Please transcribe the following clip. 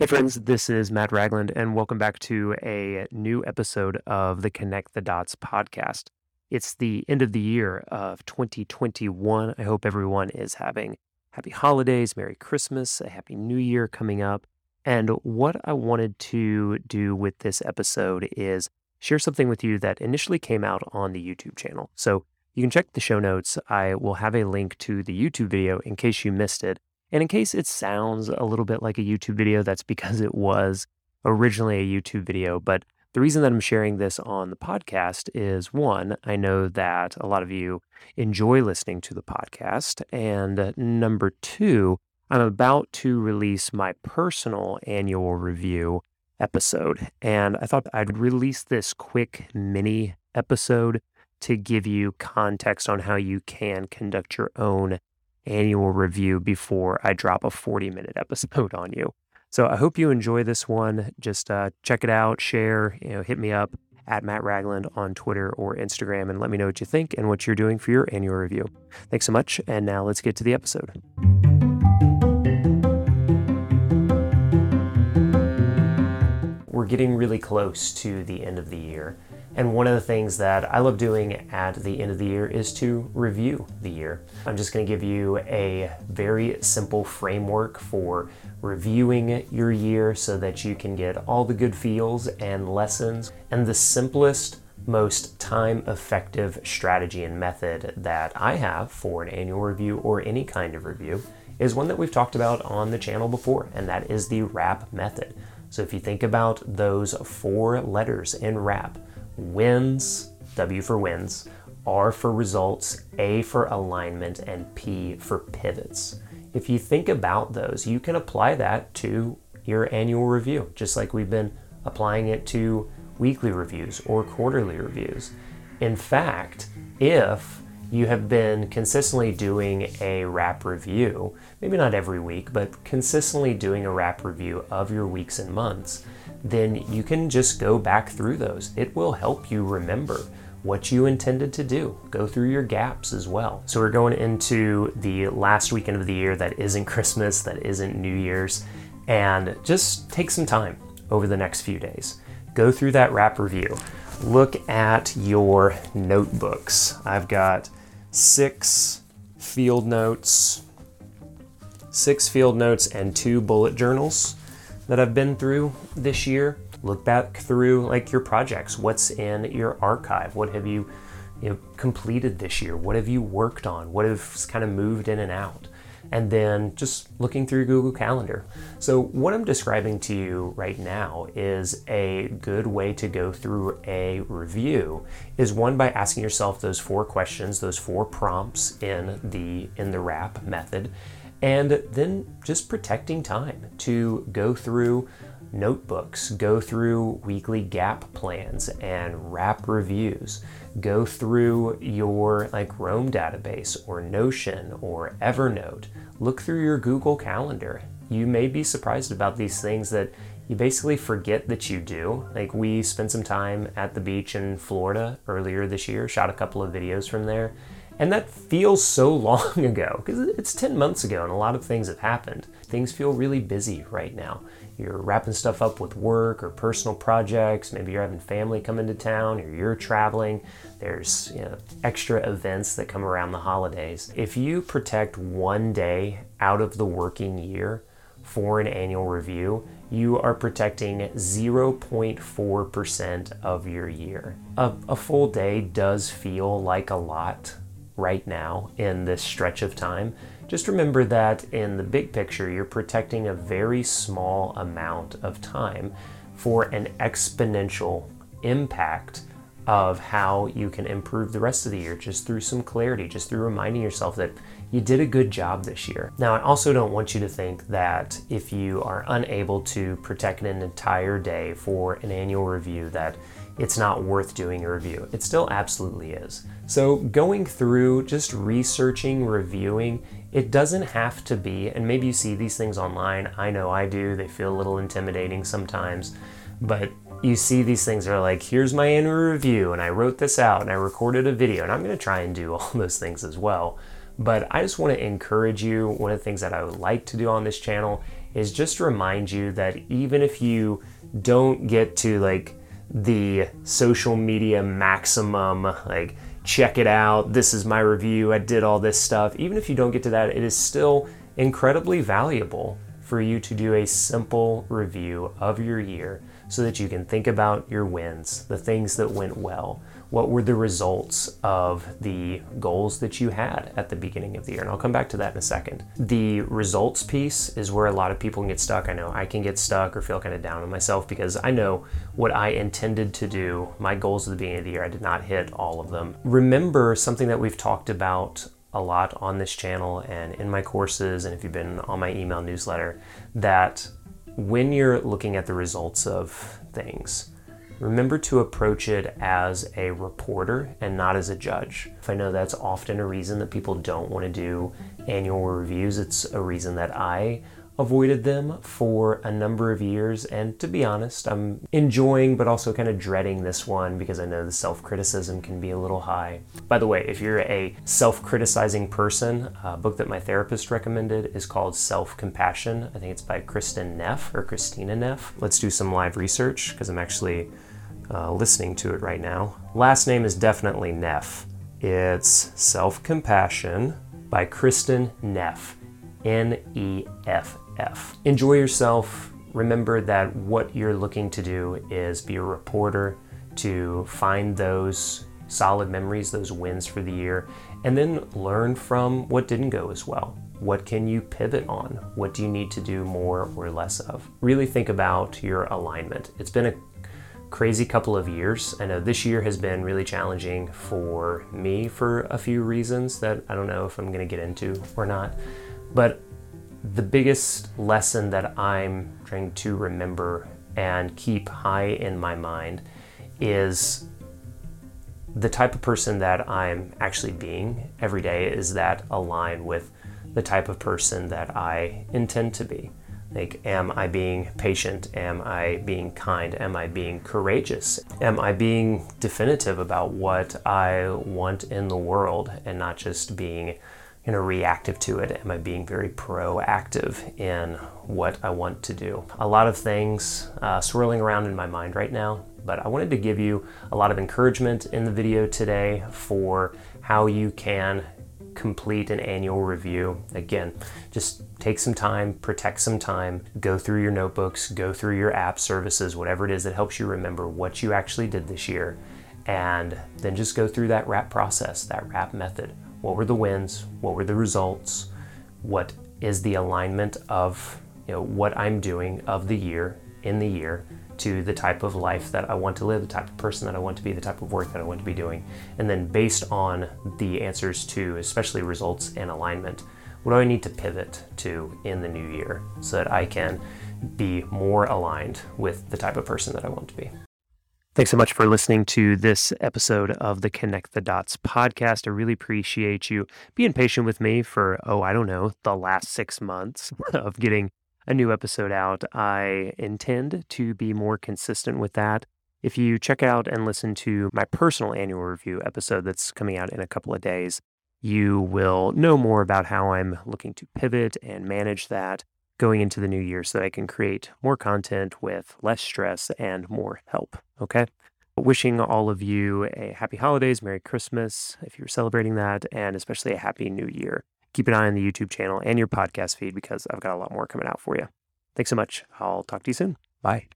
Hey, friends, this is Matt Ragland, and welcome back to a new episode of the Connect the Dots podcast. It's the end of the year of 2021. I hope everyone is having happy holidays, Merry Christmas, a Happy New Year coming up. And what I wanted to do with this episode is share something with you that initially came out on the YouTube channel. So you can check the show notes. I will have a link to the YouTube video in case you missed it. And in case it sounds a little bit like a YouTube video, that's because it was originally a YouTube video. But the reason that I'm sharing this on the podcast is one, I know that a lot of you enjoy listening to the podcast. And number two, I'm about to release my personal annual review episode. And I thought I'd release this quick mini episode to give you context on how you can conduct your own annual review before I drop a 40 minute episode on you. So I hope you enjoy this one. Just uh, check it out, share, you know, hit me up at Matt Ragland on Twitter or Instagram and let me know what you think and what you're doing for your annual review. Thanks so much. And now let's get to the episode. We're getting really close to the end of the year. And one of the things that I love doing at the end of the year is to review the year. I'm just going to give you a very simple framework for reviewing your year so that you can get all the good feels and lessons. And the simplest, most time effective strategy and method that I have for an annual review or any kind of review is one that we've talked about on the channel before, and that is the WRAP method. So if you think about those four letters in WRAP, wins, W for wins, R for results, A for alignment, and P for pivots. If you think about those, you can apply that to your annual review, just like we've been applying it to weekly reviews or quarterly reviews. In fact, if you have been consistently doing a WRAP review, maybe not every week, but consistently doing a WRAP review of your weeks and months, then you can just go back through those. It will help you remember what you intended to do. Go through your gaps as well. So we're going into the last weekend of the year that isn't Christmas, that isn't New Year's, and just take some time over the next few days. Go through that WRAP review. Look at your notebooks. I've got six field notes, six field notes, and two bullet journals that I've been through this year. Look back through like your projects. What's in your archive? What have you, you know, completed this year? What have you worked on? What has kind of moved in and out? And then just looking through Google Calendar. So, what I'm describing to you right now is a good way to go through a review is one by asking yourself those four questions, those four prompts in the in the WRAP method and then just protecting time to go through notebooks, go through weekly gap plans and WRAP reviews, go through your like Roam database or Notion or Evernote, look through your Google Calendar. You may be surprised about these things that you basically forget that you do. Like we spent some time at the beach in Florida earlier this year, shot a couple of videos from there and that feels so long ago because it's 10 months ago and a lot of things have happened. Things feel really busy right now. You're wrapping stuff up with work or personal projects. Maybe you're having family come into town or you're traveling. There's you know, extra events that come around the holidays. If you protect one day out of the working year for an annual review, you are protecting 0.4% of your year. A, a full day does feel like a lot right now in this stretch of time, just remember that in the big picture, you're protecting a very small amount of time for an exponential impact of how you can improve the rest of the year just through some clarity, just through reminding yourself that you did a good job this year. Now, I also don't want you to think that if you are unable to protect an entire day for an annual review, that it's not worth doing a review. It still absolutely is. So, going through, just researching, reviewing, it doesn't have to be, and maybe you see these things online. I know I do. They feel a little intimidating sometimes, but you see these things are like, here's my annual review, and I wrote this out, and I recorded a video, and I'm to try and do all those things as well. But I just want to encourage you. One of the things that I would like to do on this channel is just remind you that even if you don't get to like the social media maximum, like check it out, this is my review, I did all this stuff, even if you don't get to that, it is still incredibly valuable for you to do a simple review of your year so that you can think about your wins, the things that went well. What were the results of the goals that you had at the beginning of the year? And I'll come back to that in a second. The results piece is where a lot of people can get stuck. I know I can get stuck or feel kind of down on myself because I know what I intended to do, my goals at the beginning of the year, I did not hit all of them. Remember something that we've talked about a lot on this channel and in my courses, and if you've been on my email newsletter, that when you're looking at the results of things, remember to approach it as a reporter and not as a judge. I know that's often a reason that people don't want to do annual reviews, it's a reason that I avoided them for a number of years. And to be honest, I'm enjoying but also kind of dreading this one because I know the self criticism can be a little high. By the way, if you're a self criticizing person, a book that my therapist recommended is called Self Compassion. I think it's by Kristin Neff or Christina Neff. Let's do some live research because I'm actually uh, listening to it right now. Last name is definitely Neff. It's Self Compassion by Kristin Neff. N E F F. Enjoy yourself. Remember that what you're looking to do is be a reporter to find those solid memories, those wins for the year, and then learn from what didn't go as well. What can you pivot on? What do you need to do more or less of? Really think about your alignment. It's been a crazy couple of years. I know this year has been really challenging for me for a few reasons that I don't know if I'm going to get into or not. But the biggest lesson that I'm trying to remember and keep high in my mind is the type of person that I'm actually being every day is that align with the type of person that I intend to be. Like, am I being patient? Am I being kind? Am I being courageous? Am I being definitive about what I want in the world and not just being you know, reactive to it? Am I being very proactive in what I want to do? A lot of things uh, swirling around in my mind right now, but I wanted to give you a lot of encouragement in the video today for how you can complete an annual review. Again, just take some time, protect some time, go through your notebooks, go through your app services, whatever it is that helps you remember what you actually did this year, and then just go through that wrap process, that wrap method. What were the wins? What were the results? What is the alignment of you know what I'm doing of the year in the year to the type of life that I want to live, the type of person that I want to be, the type of work that I want to be doing. And then based on the answers to especially results and alignment, what do I need to pivot to in the new year so that I can be more aligned with the type of person that I want to be? Thanks so much for listening to this episode of the Connect the Dots podcast. I really appreciate you being patient with me for, oh, I don't know, the last six months of getting a new episode out. I intend to be more consistent with that. If you check out and listen to my personal annual review episode that's coming out in a couple of days, you will know more about how I'm looking to pivot and manage that going into the new year so that I can create more content with less stress and more help. Okay. Wishing all of you a happy holidays, Merry Christmas if you're celebrating that, and especially a happy new year keep an eye on the YouTube channel and your podcast feed because I've got a lot more coming out for you. Thanks so much. I'll talk to you soon. Bye.